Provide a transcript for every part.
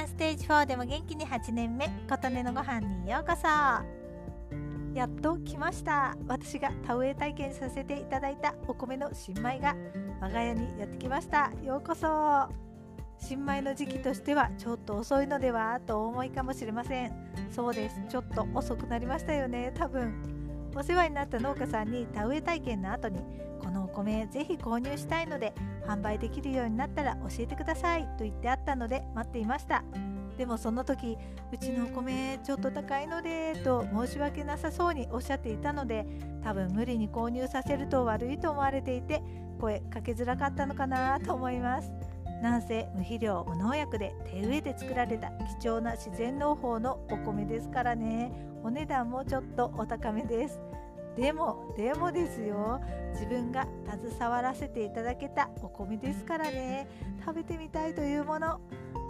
今日でも元気に8年目。琴音のご飯にようこそ。やっと来ました。私が田植え体験させていただいたお米の新米が我が家にやってきました。ようこそ。新米の時期としてはちょっと遅いのではとお思いかもしれません。そうです。ちょっと遅くなりましたよね多分。お世話になった農家さんに田植え体験の後にこのお米ぜひ購入したいので販売できるようになったら教えてくださいと言ってあったので待っていました。でもその時うちのお米ちょっと高いのでと申し訳なさそうにおっしゃっていたので多分無理に購入させると悪いと思われていて声かけづらかったのかなと思います。なんせ無肥料無農薬で手植えで作られた貴重な自然農法のお米ですからね。お値段もちょっとお高めです。でもでもですよ。自分が携わらせていただけたお米ですからね。食べてみたいというもの。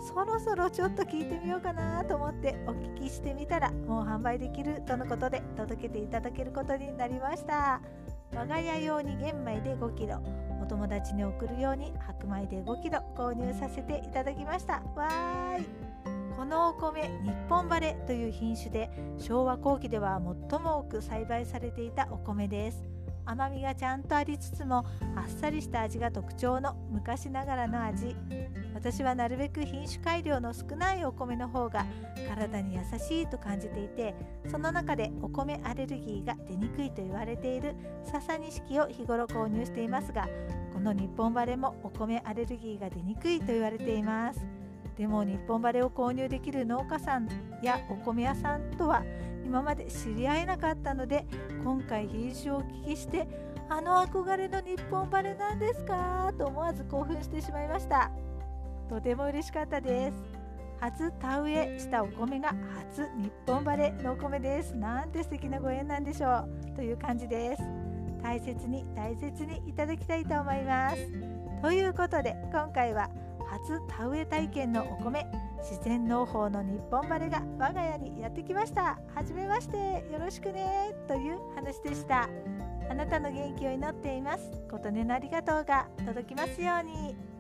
そろそろちょっと聞いてみようかなと思ってお聞きしてみたらもう販売できるとのことで届けていただけることになりました。我が家用に玄米で5キロお友達に送るように白米で5キロ購入させていただきました。わーい。このお米日本晴れという品種で昭和後期では最も多く栽培されていたお米です。甘みがちゃんとありつつもあっさりした味が特徴の昔ながらの味。私はなるべく品種改良の少ないお米の方が体に優しいと感じていてその中でお米アレルギーが出にくいと言われている笹錦を日頃購入していますがこの日本バレもお米アレルギーが出にくいと言われています。でも日本バレを購入できる農家さんやお米屋さんとは今まで知り合えなかったので今回品種をお聞きしてあの憧れの日本バレなんですか？と思わず興奮してしまいました。とても嬉しかったです。初田植えしたお米が初日本バレのお米です。なんて素敵なご縁なんでしょう。という感じです。大切に大切にいただきたいと思います。ということで今回は初田植え体験のお米自然農法の日本バレが我が家にやってきました。はじめましてよろしくねという話でした。あなたの元気を祈っています。琴音のありがとうが届きますように。